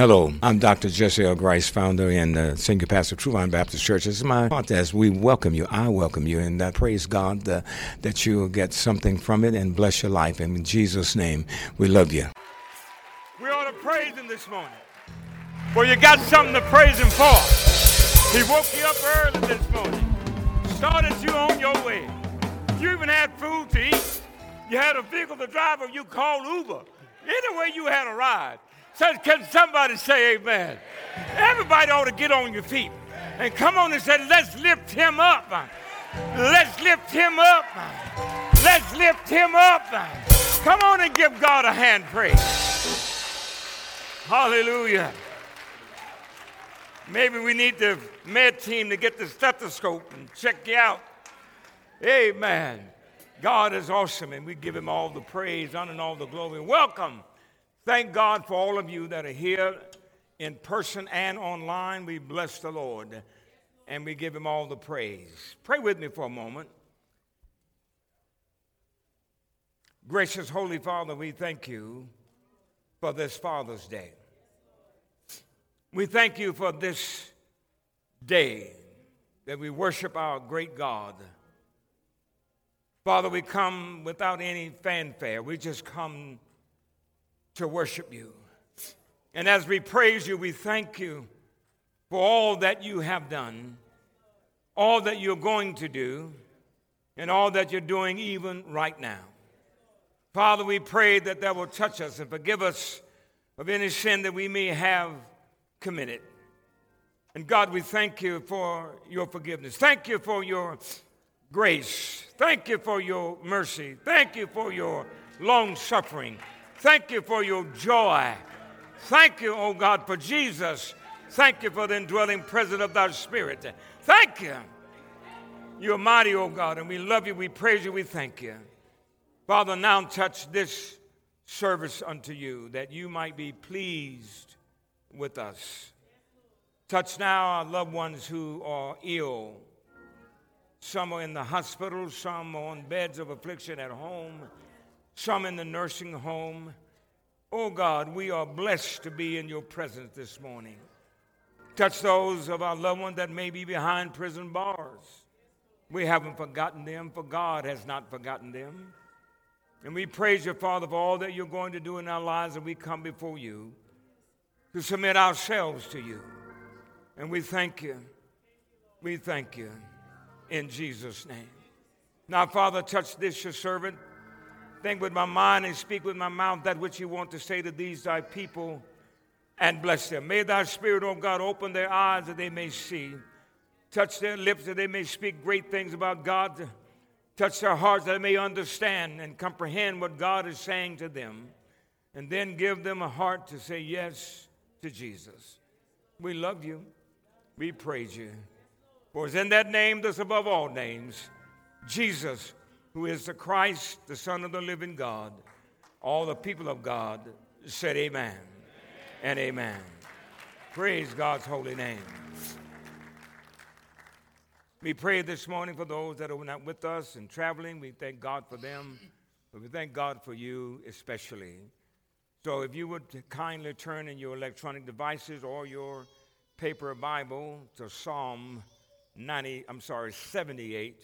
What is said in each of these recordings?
Hello, I'm Dr. Jesse L. Grice, founder and uh, senior pastor of True Vine Baptist Church. This is my podcast. We welcome you. I welcome you, and I praise God uh, that you will get something from it and bless your life. And in Jesus' name, we love you. We ought to praise Him this morning. For you got something to praise Him for. He woke you up early this morning, started you on your way. You even had food to eat. You had a vehicle to drive, or you called Uber. Anyway, you had a ride. Can somebody say amen? Everybody ought to get on your feet and come on and say, let's lift him up. Let's lift him up. Let's lift him up. Come on and give God a hand praise. Hallelujah. Maybe we need the med team to get the stethoscope and check you out. Amen. God is awesome, and we give him all the praise, honor, and all the glory. Welcome Thank God for all of you that are here in person and online. We bless the Lord and we give him all the praise. Pray with me for a moment. Gracious Holy Father, we thank you for this Father's Day. We thank you for this day that we worship our great God. Father, we come without any fanfare. We just come to worship you. And as we praise you, we thank you for all that you have done, all that you're going to do, and all that you're doing even right now. Father, we pray that that will touch us and forgive us of any sin that we may have committed. And God, we thank you for your forgiveness. Thank you for your grace. Thank you for your mercy. Thank you for your long suffering. Thank you for your joy. Thank you, oh God, for Jesus. Thank you for the indwelling presence of thy spirit. Thank you. You're mighty, oh God, and we love you, we praise you, we thank you. Father, now touch this service unto you that you might be pleased with us. Touch now our loved ones who are ill. Some are in the hospital, some are on beds of affliction at home some in the nursing home. Oh God, we are blessed to be in your presence this morning. Touch those of our loved ones that may be behind prison bars. We haven't forgotten them, for God has not forgotten them. And we praise you, Father, for all that you're going to do in our lives, and we come before you to submit ourselves to you. And we thank you. We thank you in Jesus' name. Now, Father, touch this your servant think with my mind and speak with my mouth that which you want to say to these thy people and bless them. May thy spirit, O God, open their eyes that they may see, touch their lips that they may speak great things about God, touch their hearts that they may understand and comprehend what God is saying to them, and then give them a heart to say yes to Jesus. We love you. We praise you. For it's in that name that's above all names, Jesus who is the Christ, the Son of the living God. All the people of God said, Amen, amen. and amen. Praise God's holy name. We pray this morning for those that are not with us and traveling. We thank God for them, but we thank God for you especially. So if you would kindly turn in your electronic devices or your paper Bible to Psalm 90, I'm sorry, 78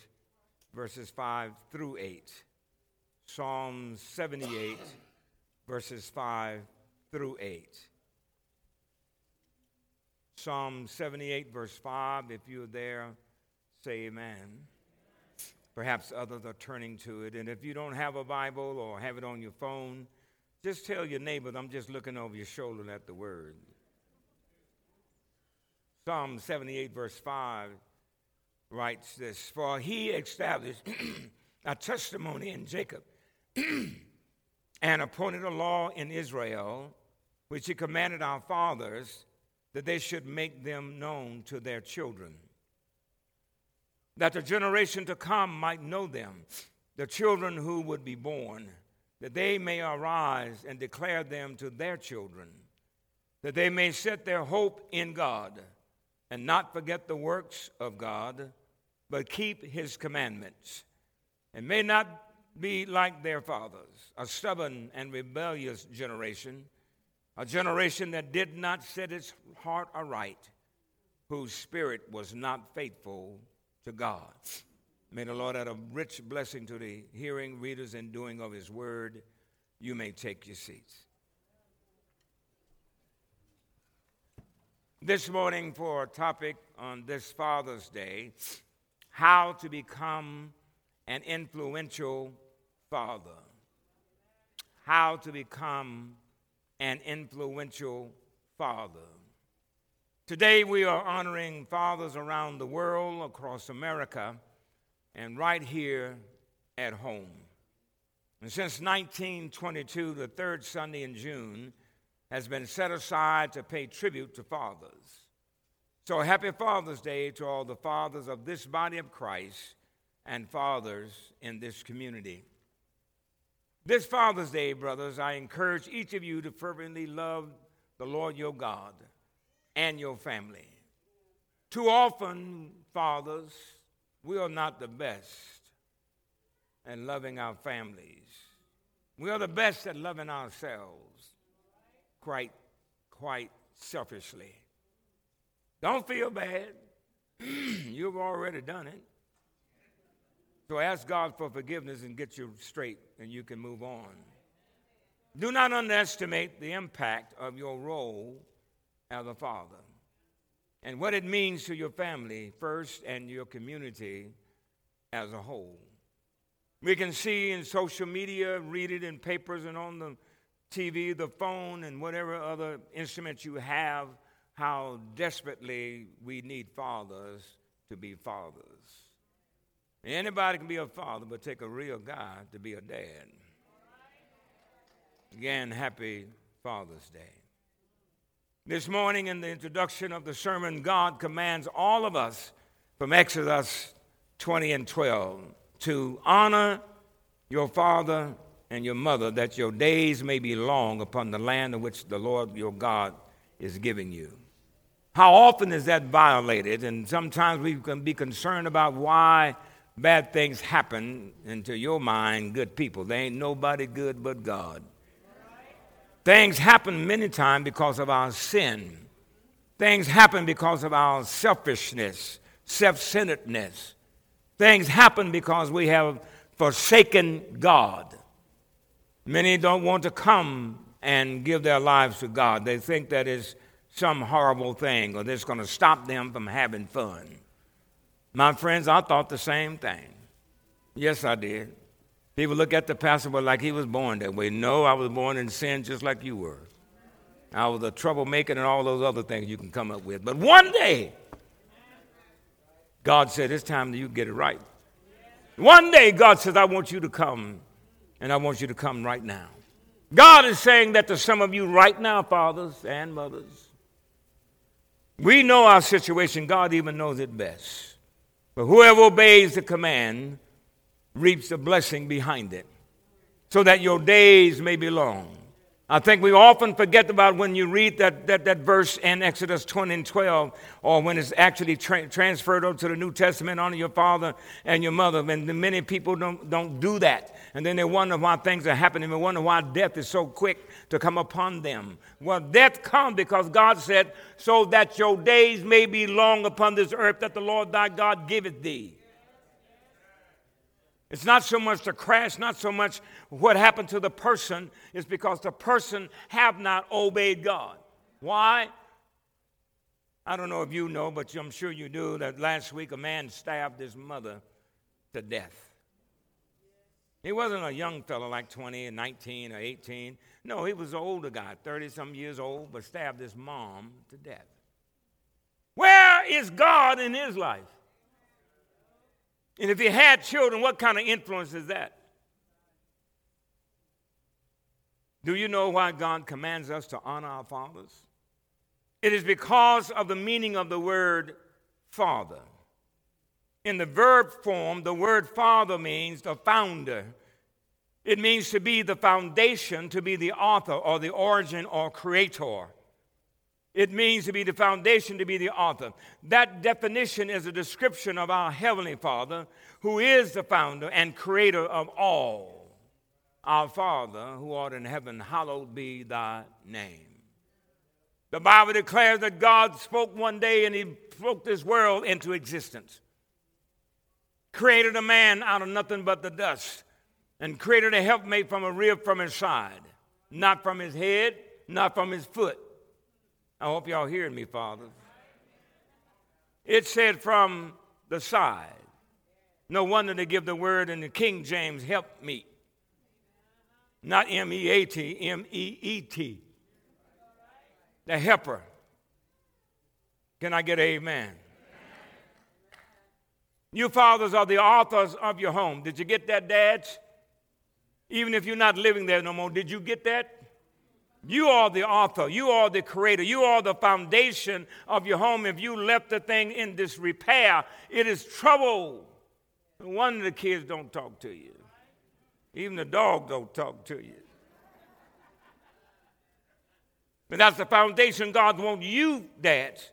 verses 5 through 8. Psalm 78, verses 5 through 8. Psalm 78, verse 5. If you're there, say amen. Perhaps others are turning to it. And if you don't have a Bible or have it on your phone, just tell your neighbor, I'm just looking over your shoulder at the word. Psalm 78, verse 5 writes this For he established a testimony in Jacob and appointed a law in Israel, which he commanded our fathers that they should make them known to their children, that the generation to come might know them, the children who would be born, that they may arise and declare them to their children, that they may set their hope in God and not forget the works of God but keep his commandments, and may not be like their fathers, a stubborn and rebellious generation, a generation that did not set its heart aright, whose spirit was not faithful to God. May the Lord add a rich blessing to the hearing, readers, and doing of his word. You may take your seats. This morning, for a topic on this Father's Day, how to become an influential father. How to become an influential father. Today, we are honoring fathers around the world, across America, and right here at home. And since 1922, the third Sunday in June has been set aside to pay tribute to fathers. So, happy Father's Day to all the fathers of this body of Christ and fathers in this community. This Father's Day, brothers, I encourage each of you to fervently love the Lord your God and your family. Too often, fathers, we are not the best at loving our families. We are the best at loving ourselves, quite, quite selfishly. Don't feel bad. You've already done it. So ask God for forgiveness and get you straight, and you can move on. Do not underestimate the impact of your role as a father and what it means to your family first and your community as a whole. We can see in social media, read it in papers and on the TV, the phone, and whatever other instruments you have, how desperately we need fathers to be fathers. Anybody can be a father, but take a real guy to be a dad. Again, happy Father's Day. This morning, in the introduction of the sermon, God commands all of us from Exodus 20 and 12 to honor your father and your mother, that your days may be long upon the land of which the Lord your God is giving you. How often is that violated? And sometimes we can be concerned about why bad things happen, into your mind, good people. There ain't nobody good but God. Things happen many times because of our sin. Things happen because of our selfishness, self centeredness. Things happen because we have forsaken God. Many don't want to come and give their lives to God. They think that is some horrible thing or that's going to stop them from having fun. My friends, I thought the same thing. Yes, I did. People look at the pastor like he was born that way. No, I was born in sin just like you were. I was a troublemaker and all those other things you can come up with. But one day, God said, It's time that you get it right. One day, God says, I want you to come, and I want you to come right now. God is saying that to some of you right now, fathers and mothers. We know our situation, God even knows it best. But whoever obeys the command reaps the blessing behind it, so that your days may be long. I think we often forget about when you read that, that, that verse in Exodus 20 and 12, or when it's actually tra- transferred over to the New Testament, honor your father and your mother. And many people don't, don't do that. And then they wonder why things are happening. They wonder why death is so quick to come upon them. Well, death comes because God said, so that your days may be long upon this earth that the Lord thy God giveth thee. It's not so much the crash, not so much what happened to the person, it's because the person have not obeyed God. Why? I don't know if you know, but I'm sure you do, that last week a man stabbed his mother to death. He wasn't a young fellow like 20 and 19 or 18. No, he was an older guy, 30 some years old, but stabbed his mom to death. Where is God in his life? And if he had children, what kind of influence is that? Do you know why God commands us to honor our fathers? It is because of the meaning of the word father. In the verb form, the word father means the founder. It means to be the foundation, to be the author or the origin or creator. It means to be the foundation, to be the author. That definition is a description of our Heavenly Father, who is the founder and creator of all. Our Father, who art in heaven, hallowed be thy name. The Bible declares that God spoke one day and he spoke this world into existence. Created a man out of nothing but the dust and created a helpmate from a rib from his side, not from his head, not from his foot. I hope y'all hearing me, Father. It said from the side. No wonder they give the word in the King James, help me. Not M E A T, M E E T. The helper. Can I get amen? You fathers are the authors of your home. Did you get that, dads? Even if you're not living there no more, did you get that? You are the author. You are the creator. You are the foundation of your home. If you left the thing in disrepair, it is trouble. No wonder the kids don't talk to you. Even the dog don't talk to you. But that's the foundation God wants you, dads,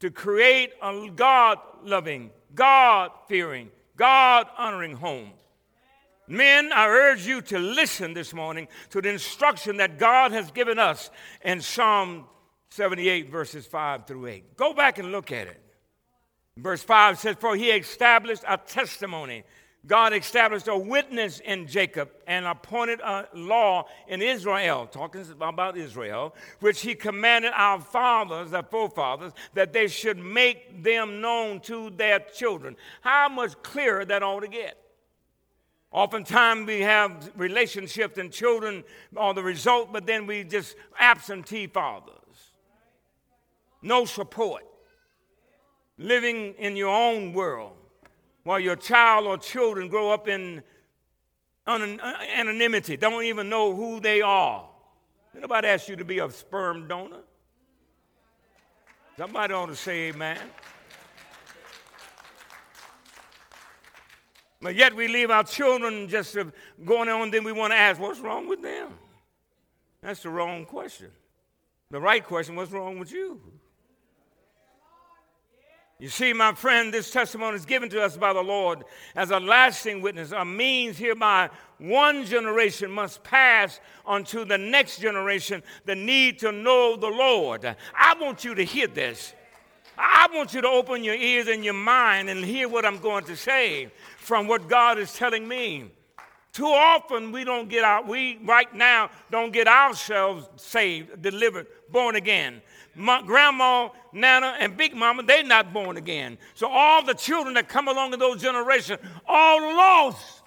to create a God loving, God fearing, God honoring home. Men, I urge you to listen this morning to the instruction that God has given us in Psalm 78, verses 5 through 8. Go back and look at it. Verse 5 says, For he established a testimony. God established a witness in Jacob and appointed a law in Israel, talking about Israel, which he commanded our fathers, our forefathers, that they should make them known to their children. How much clearer that ought to get? Oftentimes we have relationships and children are the result, but then we just absentee fathers. No support. Living in your own world while your child or children grow up in anonymity, don't even know who they are. Nobody asked you to be a sperm donor. Somebody ought to say amen. But yet we leave our children just going on, then we want to ask, what's wrong with them? That's the wrong question. The right question, what's wrong with you? You see, my friend, this testimony is given to us by the Lord as a lasting witness, a means hereby one generation must pass on to the next generation the need to know the Lord. I want you to hear this. I want you to open your ears and your mind and hear what I'm going to say from what God is telling me. Too often we don't get out, we right now don't get ourselves saved, delivered, born again. My grandma, Nana, and Big Mama, they're not born again. So all the children that come along in those generations, all lost.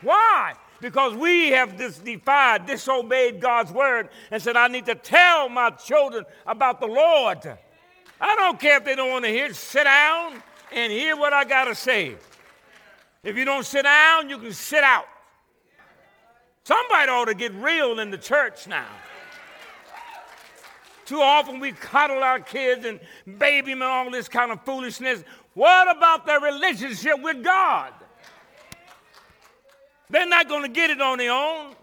Why? Because we have dis- defied, disobeyed God's word, and said, I need to tell my children about the Lord. I don't care if they don't want to hear, sit down and hear what I got to say. If you don't sit down, you can sit out. Somebody ought to get real in the church now. Too often we coddle our kids and baby them and all this kind of foolishness. What about their relationship with God? They're not going to get it on their own.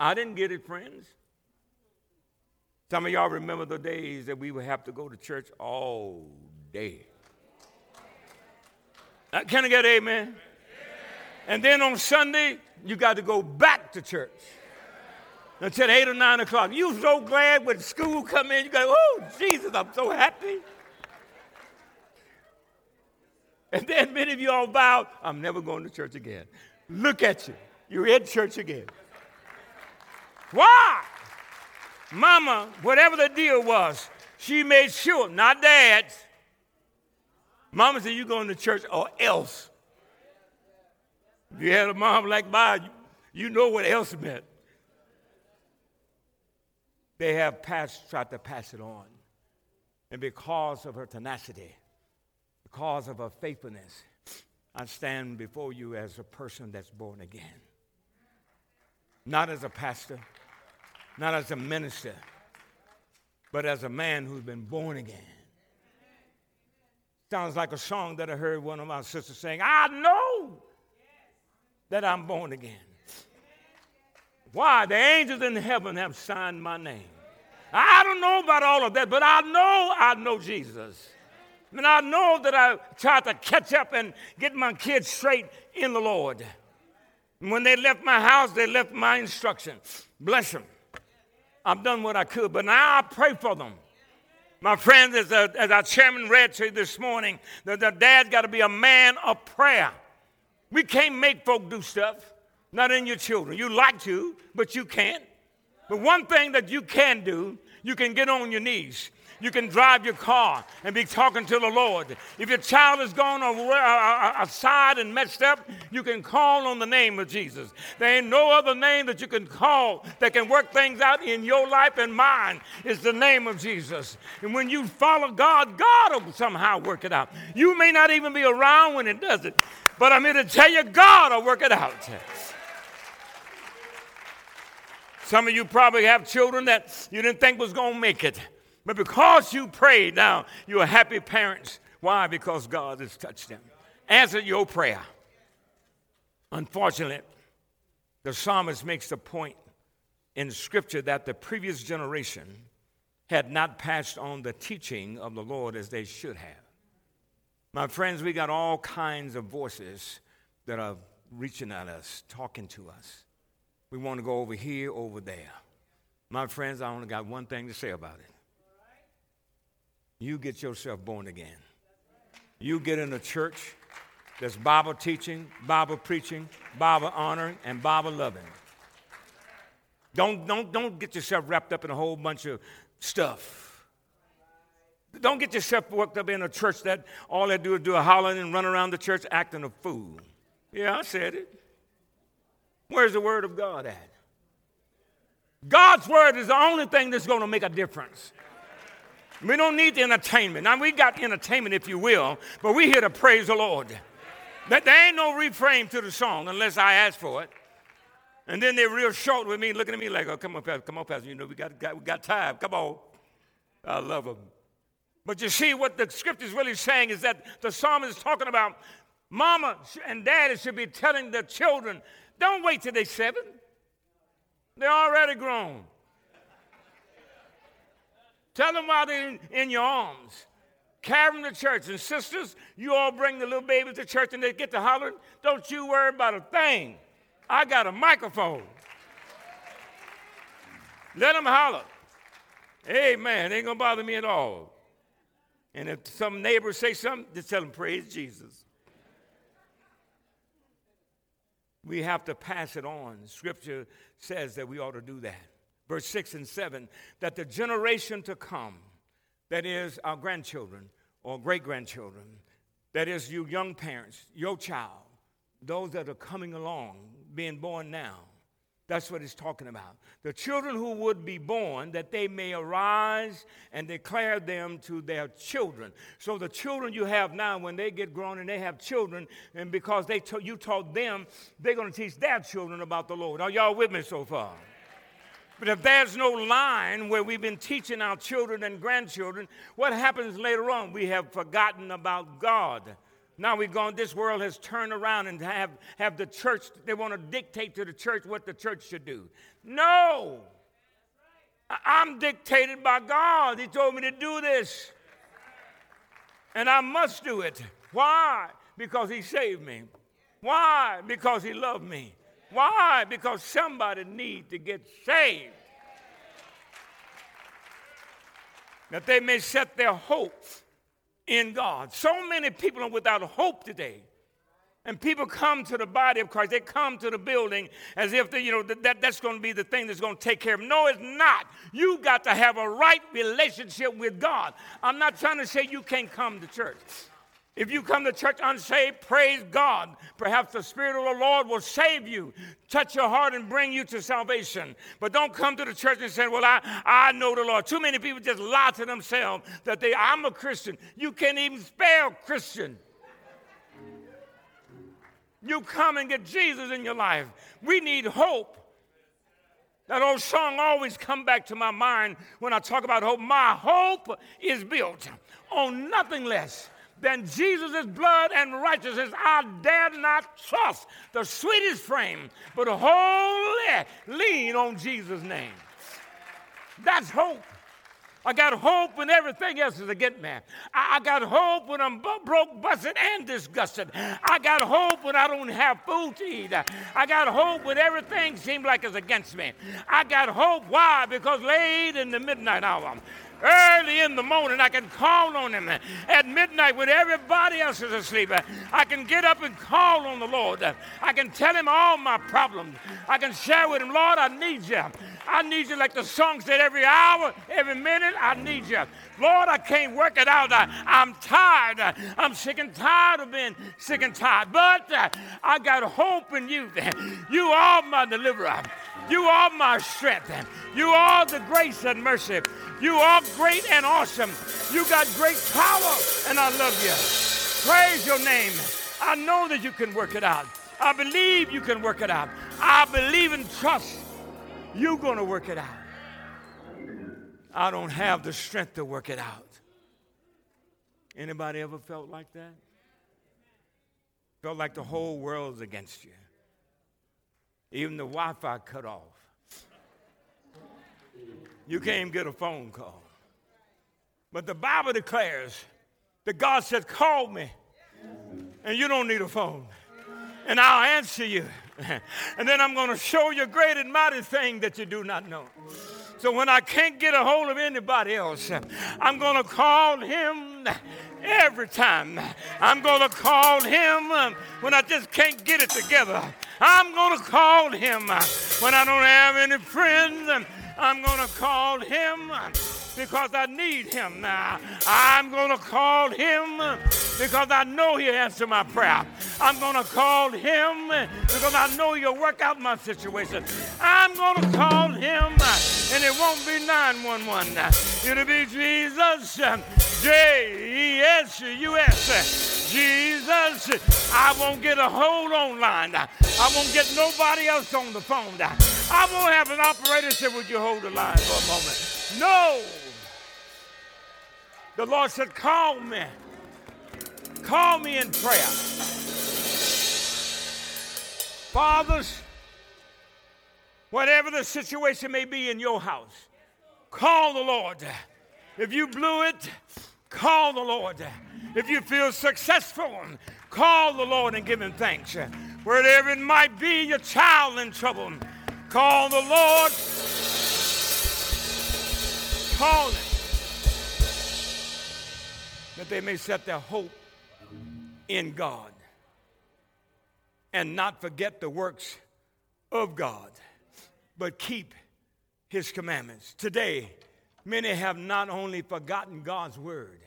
I didn't get it, friends. Some of y'all remember the days that we would have to go to church all day. Uh, can I get amen? amen? And then on Sunday, you got to go back to church until 8 or 9 o'clock. You so glad when school come in, you go, oh, Jesus, I'm so happy. And then many of you all vowed, I'm never going to church again. Look at you. You're in church again. Why? Mama, whatever the deal was, she made sure, not dad's, Mama said, You going to church or else. If you had a mom like mine, you, you know what else meant. They have passed, tried to pass it on. And because of her tenacity, because of her faithfulness, I stand before you as a person that's born again. Not as a pastor, not as a minister, but as a man who's been born again. Sounds like a song that I heard one of my sisters sing. I know that I'm born again. Why? The angels in heaven have signed my name. I don't know about all of that, but I know I know Jesus. And I know that I tried to catch up and get my kids straight in the Lord. And when they left my house, they left my instruction. Bless them. I've done what I could, but now I pray for them. My friends, as, a, as our chairman read to you this morning, that the dad's got to be a man of prayer. We can't make folk do stuff, not in your children. You like to, but you can't. But one thing that you can do, you can get on your knees you can drive your car and be talking to the Lord. If your child has gone aside uh, uh, uh, and messed up, you can call on the name of Jesus. There ain't no other name that you can call that can work things out in your life and mine. Is the name of Jesus. And when you follow God, God will somehow work it out. You may not even be around when it does it, but I'm here to tell you, God will work it out. Some of you probably have children that you didn't think was going to make it. But because you prayed, now you're happy parents. Why? Because God has touched them. Answer your prayer. Unfortunately, the psalmist makes the point in Scripture that the previous generation had not passed on the teaching of the Lord as they should have. My friends, we got all kinds of voices that are reaching at us, talking to us. We want to go over here, over there. My friends, I only got one thing to say about it you get yourself born again. You get in a church that's Bible teaching, Bible preaching, Bible honoring, and Bible loving. Don't, don't, don't get yourself wrapped up in a whole bunch of stuff. Don't get yourself worked up in a church that all they do is do a hollering and run around the church acting a fool. Yeah, I said it. Where's the Word of God at? God's Word is the only thing that's going to make a difference. We don't need the entertainment. Now, we got entertainment, if you will, but we're here to praise the Lord. That there ain't no refrain to the song unless I ask for it. And then they're real short with me, looking at me like, oh, come on, Pastor, come on, Pastor. You know, we got, got, we got time. Come on. I love them. But you see, what the scripture is really saying is that the psalmist is talking about mama and daddy should be telling their children, don't wait till they're seven. They're already grown. Tell them while they're in your arms. Carry them to church. And sisters, you all bring the little babies to church and they get to hollering. Don't you worry about a thing. I got a microphone. Let them holler. Amen. They ain't to bother me at all. And if some neighbors say something, just tell them, praise Jesus. We have to pass it on. Scripture says that we ought to do that verse 6 and 7, that the generation to come, that is our grandchildren or great grandchildren, that is you young parents, your child, those that are coming along, being born now. That's what he's talking about. The children who would be born, that they may arise and declare them to their children. So the children you have now, when they get grown and they have children, and because they t- you taught them, they're going to teach their children about the Lord. Are y'all with me so far? But if there's no line where we've been teaching our children and grandchildren, what happens later on? We have forgotten about God. Now we've gone, this world has turned around and have, have the church, they want to dictate to the church what the church should do. No! I'm dictated by God. He told me to do this. And I must do it. Why? Because He saved me. Why? Because He loved me. Why? Because somebody needs to get saved. That they may set their hope in God. So many people are without hope today. And people come to the body of Christ. They come to the building as if they, you know that, that's going to be the thing that's going to take care of them. No, it's not. You got to have a right relationship with God. I'm not trying to say you can't come to church. If you come to church unsaved, praise God. Perhaps the Spirit of the Lord will save you, touch your heart, and bring you to salvation. But don't come to the church and say, Well, I, I know the Lord. Too many people just lie to themselves that they, I'm a Christian. You can't even spell Christian. You come and get Jesus in your life. We need hope. That old song always come back to my mind when I talk about hope. My hope is built on nothing less than Jesus' blood and righteousness, I dare not trust the sweetest frame, but wholly lean on Jesus' name. That's hope. I got hope when everything else is against me. I, I got hope when I'm broke, busted, and disgusted. I got hope when I don't have food to eat. I got hope when everything seems like it's against me. I got hope. Why? Because late in the midnight hour, early in the morning. I can call on Him at midnight when everybody else is asleep. I can get up and call on the Lord. I can tell Him all my problems. I can share with Him, Lord, I need you. I need you like the song said every hour, every minute, I need you. Lord, I can't work it out. I, am tired. I'm sick and tired of being sick and tired. But uh, I got hope in you. You are my deliverer. You are my strength. You are the grace and mercy. You are great and awesome. You got great power, and I love you. Praise your name. I know that you can work it out. I believe you can work it out. I believe and trust you're going to work it out. I don't have the strength to work it out. Anybody ever felt like that? Felt like the whole world's against you. Even the Wi Fi cut off. You can't get a phone call. But the Bible declares that God said, Call me, and you don't need a phone, and I'll answer you. and then I'm going to show you a great and mighty thing that you do not know. So when I can't get a hold of anybody else, I'm going to call him every time. I'm going to call him when I just can't get it together. I'm going to call him when I don't have any friends. I'm going to call him because I need him now. I'm going to call him because I know he'll answer my prayer. I'm going to call him because I know he'll work out my situation. I'm going to call him and it won't be 911. It'll be Jesus, J E S U S. Jesus, I won't get a hold online. I won't get nobody else on the phone. I won't have an operator say, Would you hold the line for a moment? No. The Lord said, Call me. Call me in prayer. Fathers, whatever the situation may be in your house, call the Lord. If you blew it, call the Lord. If you feel successful, call the Lord and give him thanks. Wherever it might be, your child in trouble, Call the Lord. Call him. That they may set their hope in God and not forget the works of God, but keep his commandments. Today, many have not only forgotten God's word,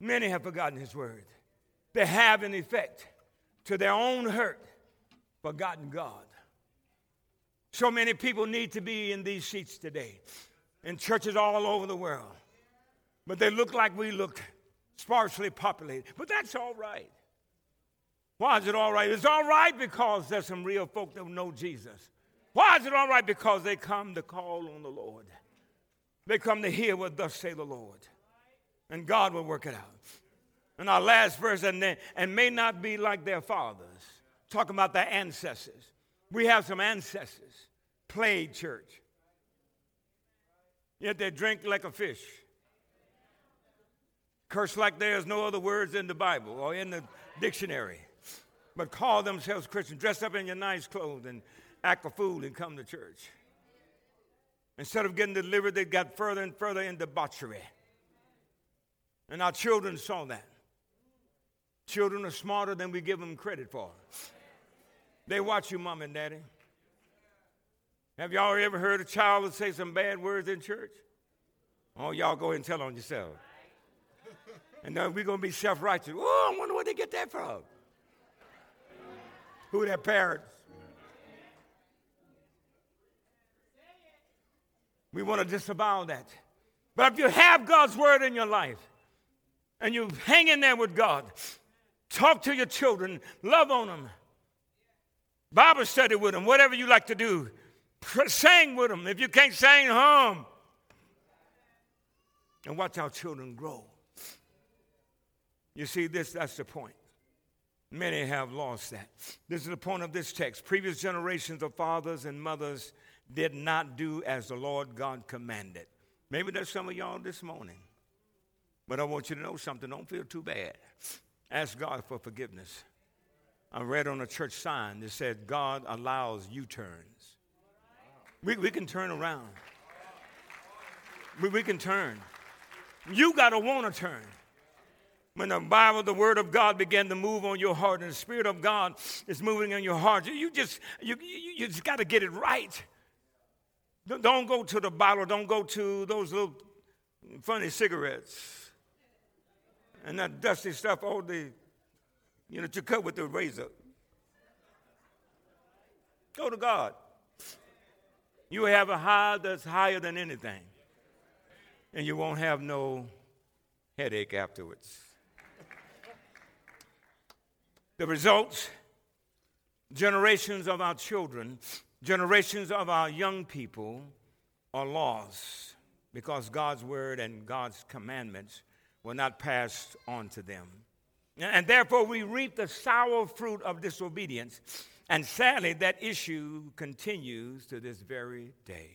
many have forgotten his word. They have, in effect, to their own hurt, forgotten God. So many people need to be in these seats today, in churches all over the world. But they look like we look sparsely populated. But that's all right. Why is it all right? It's all right because there's some real folk that know Jesus. Why is it all right? Because they come to call on the Lord. They come to hear what thus say the Lord. And God will work it out. And our last verse, and, they, and may not be like their fathers. Talking about their ancestors. We have some ancestors, played church. Yet they drink like a fish. Curse like there's no other words in the Bible or in the dictionary. But call themselves Christians, dress up in your nice clothes and act a fool and come to church. Instead of getting delivered, they got further and further in debauchery. And our children saw that. Children are smarter than we give them credit for. They watch you, mom and daddy. Have y'all ever heard a child say some bad words in church? Oh, y'all go ahead and tell on yourself. And then we're going to be self righteous. Oh, I wonder where they get that from. Who their parents? We want to disavow that. But if you have God's word in your life and you hang in there with God, talk to your children, love on them, Bible study with them, whatever you like to do. Sing with them. If you can't sing, hum. And watch our children grow. You see, this that's the point. Many have lost that. This is the point of this text. Previous generations of fathers and mothers did not do as the Lord God commanded. Maybe there's some of y'all this morning. But I want you to know something. Don't feel too bad. Ask God for forgiveness. I read on a church sign that said God allows U turns. We, we can turn around. We, we can turn. You got to want to turn. When the Bible, the Word of God began to move on your heart and the Spirit of God is moving on your heart, you just, you, you, you just got to get it right. Don't go to the bottle, don't go to those little funny cigarettes and that dusty stuff, all the, you know, to cut with the razor. Go to God. You have a high that's higher than anything, and you won't have no headache afterwards. The results generations of our children, generations of our young people are lost because God's word and God's commandments were not passed on to them. And therefore, we reap the sour fruit of disobedience. And sadly, that issue continues to this very day.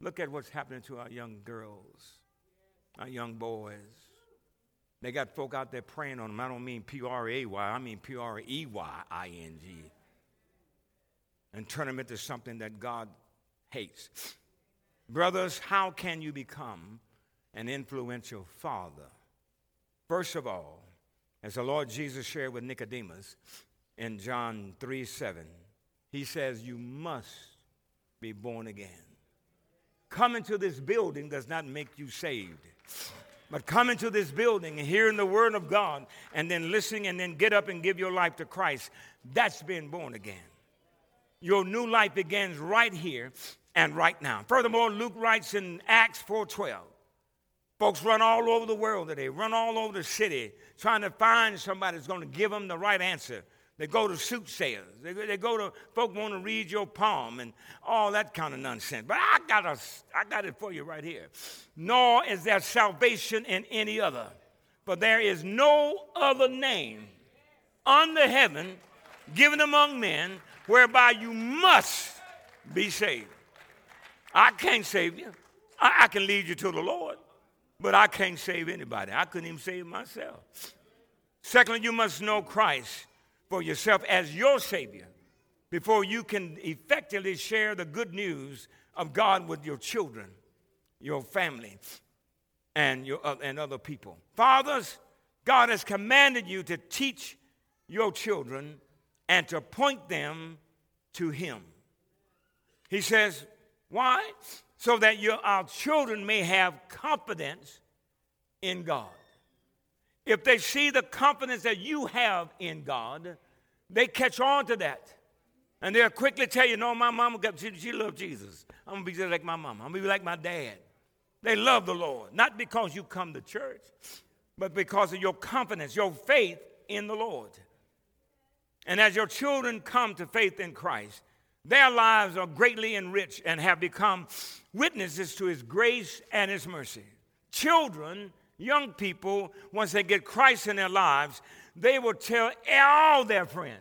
Look at what's happening to our young girls, our young boys. They got folk out there preying on them. I don't mean P R A Y, I mean P R E Y I N G. And turn them into something that God hates. Brothers, how can you become an influential father? First of all, as the Lord Jesus shared with Nicodemus in John 3 7, he says, You must be born again. Coming to this building does not make you saved. But coming to this building and hearing the word of God and then listening and then get up and give your life to Christ, that's being born again. Your new life begins right here and right now. Furthermore, Luke writes in Acts 4:12. Folks run all over the world today, run all over the city, trying to find somebody that's going to give them the right answer they go to soothsayers. They, they go to folk want to read your palm and all that kind of nonsense. But I got, a, I got it for you right here. Nor is there salvation in any other. For there is no other name under heaven given among men whereby you must be saved. I can't save you. I, I can lead you to the Lord, but I can't save anybody. I couldn't even save myself. Secondly, you must know Christ for yourself as your Savior before you can effectively share the good news of God with your children, your family, and, your, uh, and other people. Fathers, God has commanded you to teach your children and to point them to Him. He says, Why? So that your, our children may have confidence in God. If they see the confidence that you have in God, they catch on to that. And they'll quickly tell you, no, my mama, she, she loved Jesus. I'm going to be just like my mama. I'm going to be like my dad. They love the Lord, not because you come to church, but because of your confidence, your faith in the Lord. And as your children come to faith in Christ, their lives are greatly enriched and have become witnesses to his grace and his mercy. Children young people, once they get Christ in their lives, they will tell all their friends.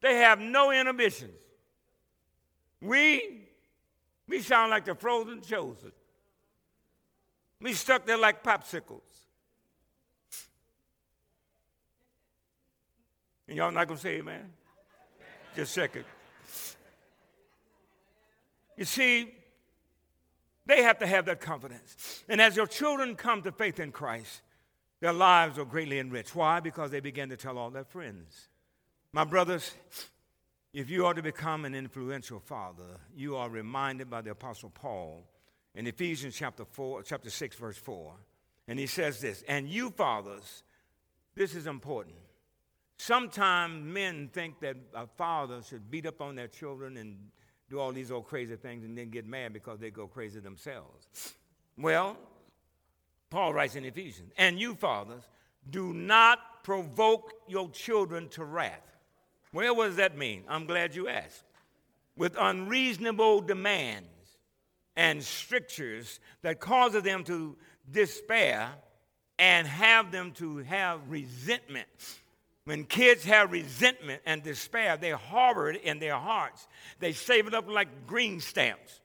They have no inhibitions. We, we sound like the frozen chosen. We stuck there like popsicles. And y'all not gonna say amen? Just a second. You see, they have to have that confidence. And as your children come to faith in Christ, their lives are greatly enriched. Why? Because they begin to tell all their friends. My brothers, if you are to become an influential father, you are reminded by the Apostle Paul in Ephesians chapter 4, chapter 6, verse 4. And he says this, and you fathers, this is important. Sometimes men think that a father should beat up on their children and do all these old crazy things and then get mad because they go crazy themselves. Well, Paul writes in Ephesians, and you fathers, do not provoke your children to wrath. Well, what does that mean? I'm glad you asked. With unreasonable demands and strictures that causes them to despair and have them to have resentment when kids have resentment and despair, they harbor it in their hearts. They save it up like green stamps.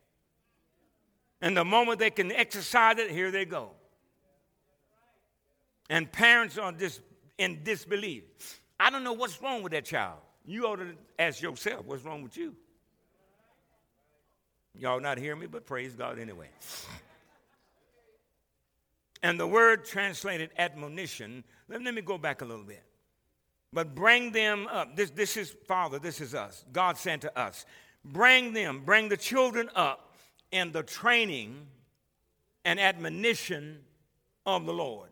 And the moment they can exercise it, here they go. And parents are dis- in disbelief. I don't know what's wrong with that child. You ought to ask yourself, what's wrong with you? Y'all not hear me, but praise God anyway. And the word translated admonition, let, let me go back a little bit. But bring them up. This, this is Father, this is us. God sent to us. Bring them, bring the children up in the training and admonition of the Lord.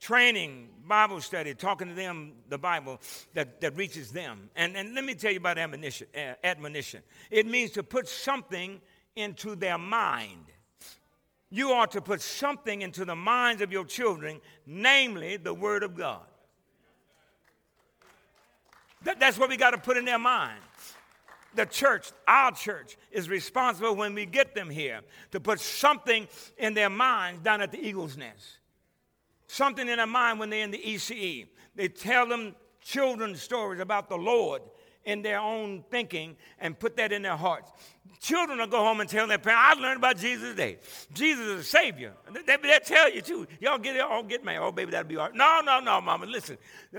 Training, Bible study, talking to them, the Bible that, that reaches them. And, and let me tell you about admonition, uh, admonition. It means to put something into their mind. You are to put something into the minds of your children, namely the Word of God. That, that's what we got to put in their mind the church, our church, is responsible when we get them here to put something in their minds down at the Eagle's Nest. Something in their mind when they're in the ECE. They tell them children's stories about the Lord in their own thinking and put that in their hearts. Children will go home and tell their parents, I learned about Jesus today. Jesus is a Savior. They, they, tell you too. Y'all get it, all get mad. Oh, baby, that'll be all right. No, no, no, mama. Listen.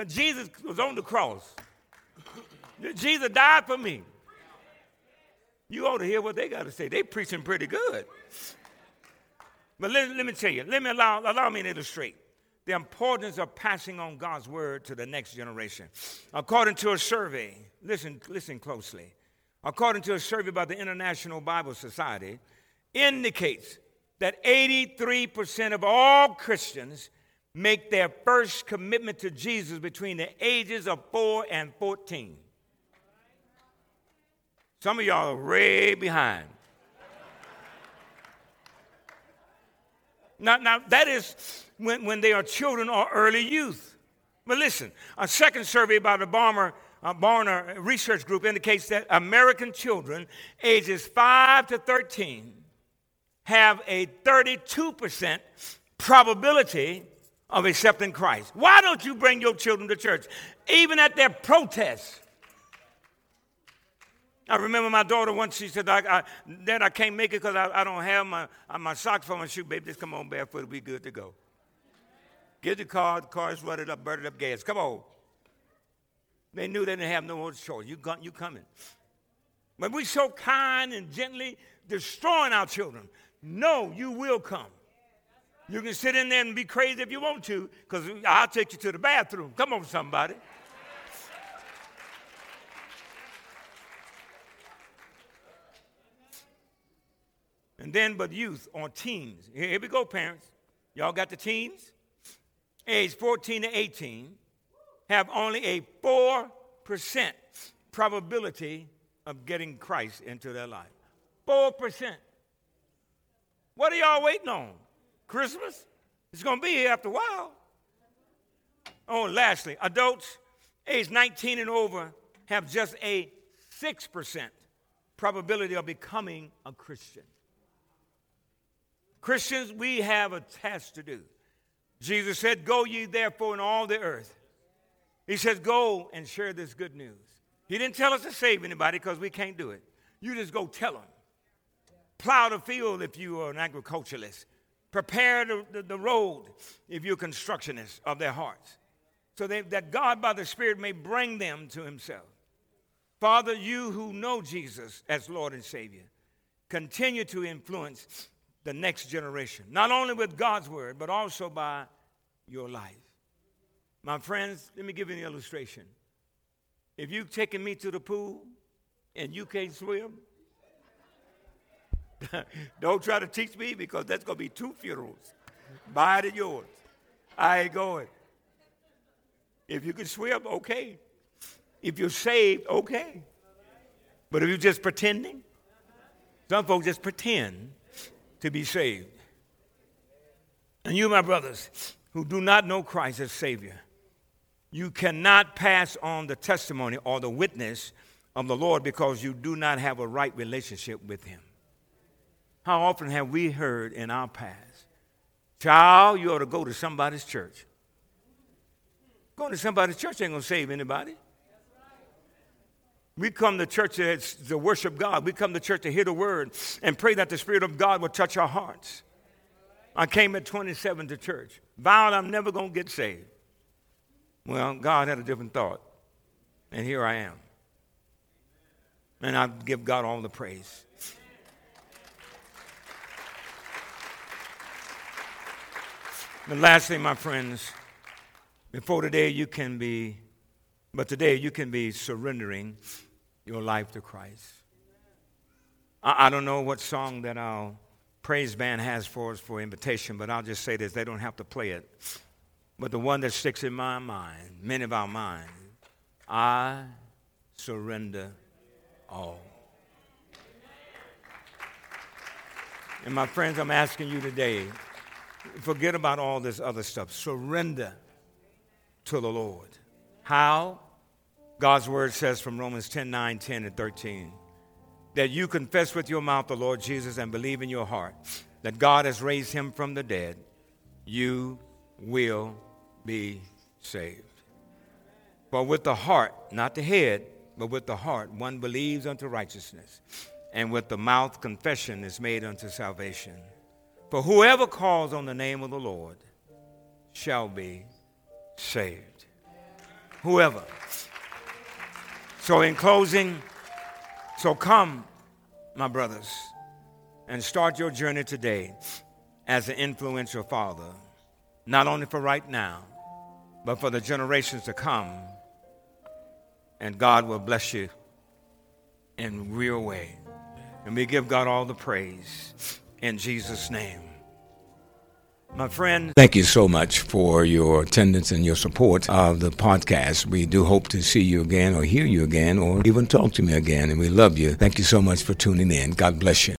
Jesus was on the cross. Jesus died for me. You ought to hear what they got to say. They preaching pretty good. But let, let me tell you, let me allow, allow me to illustrate the importance of passing on God's word to the next generation. According to a survey, listen, listen closely. According to a survey by the International Bible Society, indicates that 83% of all Christians make their first commitment to Jesus between the ages of 4 and 14. Some of y'all are way behind. Now, now that is when, when they are children or early youth. But listen, a second survey by the Barmer, uh, Barna Research Group indicates that American children ages 5 to 13 have a 32% probability of accepting Christ. Why don't you bring your children to church? Even at their protests, I remember my daughter once, she said, I, I, Dad, I can't make it because I, I, don't have my, uh, my socks for my shoe. Baby, just come on barefoot, it'll be good to go. Get the car, the car's flooded up, burned up gas. Come on. They knew they didn't have no other choice. You, you coming. But we so kind and gently destroying our children. No, you will come. You can sit in there and be crazy if you want to, because I'll take you to the bathroom. Come on, somebody. And then, but youth on teens. Here we go, parents. Y'all got the teens? Age 14 to 18 have only a 4% probability of getting Christ into their life. 4%. What are y'all waiting on? Christmas? It's going to be here after a while. Oh, and lastly, adults age 19 and over have just a 6% probability of becoming a Christian. Christians, we have a task to do. Jesus said, Go ye therefore in all the earth. He says, Go and share this good news. He didn't tell us to save anybody because we can't do it. You just go tell them. Plow the field if you are an agriculturalist. Prepare the, the, the road if you're a constructionist of their hearts. So they, that God by the Spirit may bring them to Himself. Father, you who know Jesus as Lord and Savior, continue to influence the next generation, not only with God's word, but also by your life. My friends, let me give you an illustration. If you've taken me to the pool and you can't swim, don't try to teach me because that's going to be two funerals. Mine and yours. I ain't going. If you can swim, okay. If you're saved, okay. But if you're just pretending, some folks just pretend to be saved. And you, my brothers, who do not know Christ as Savior, you cannot pass on the testimony or the witness of the Lord because you do not have a right relationship with Him. How often have we heard in our past, child, you ought to go to somebody's church? Going to somebody's church ain't going to save anybody. We come to church to worship God. We come to church to hear the word and pray that the Spirit of God will touch our hearts. I came at 27 to church, vowed I'm never going to get saved. Well, God had a different thought, and here I am. And I give God all the praise. But lastly, my friends, before today you can be, but today you can be surrendering your life to Christ. I, I don't know what song that our praise band has for us for invitation, but I'll just say this they don't have to play it. But the one that sticks in my mind, many of our minds, I surrender all. And my friends, I'm asking you today forget about all this other stuff. Surrender to the Lord. How? God's word says from Romans 10 9, 10, and 13 that you confess with your mouth the Lord Jesus and believe in your heart that God has raised him from the dead, you will be saved. For with the heart, not the head, but with the heart, one believes unto righteousness, and with the mouth, confession is made unto salvation. For whoever calls on the name of the Lord shall be saved. Whoever. So, in closing, so come, my brothers, and start your journey today as an influential father, not only for right now, but for the generations to come. And God will bless you in real way. And we give God all the praise in Jesus' name. My friend. Thank you so much for your attendance and your support of the podcast. We do hope to see you again or hear you again or even talk to me again. And we love you. Thank you so much for tuning in. God bless you.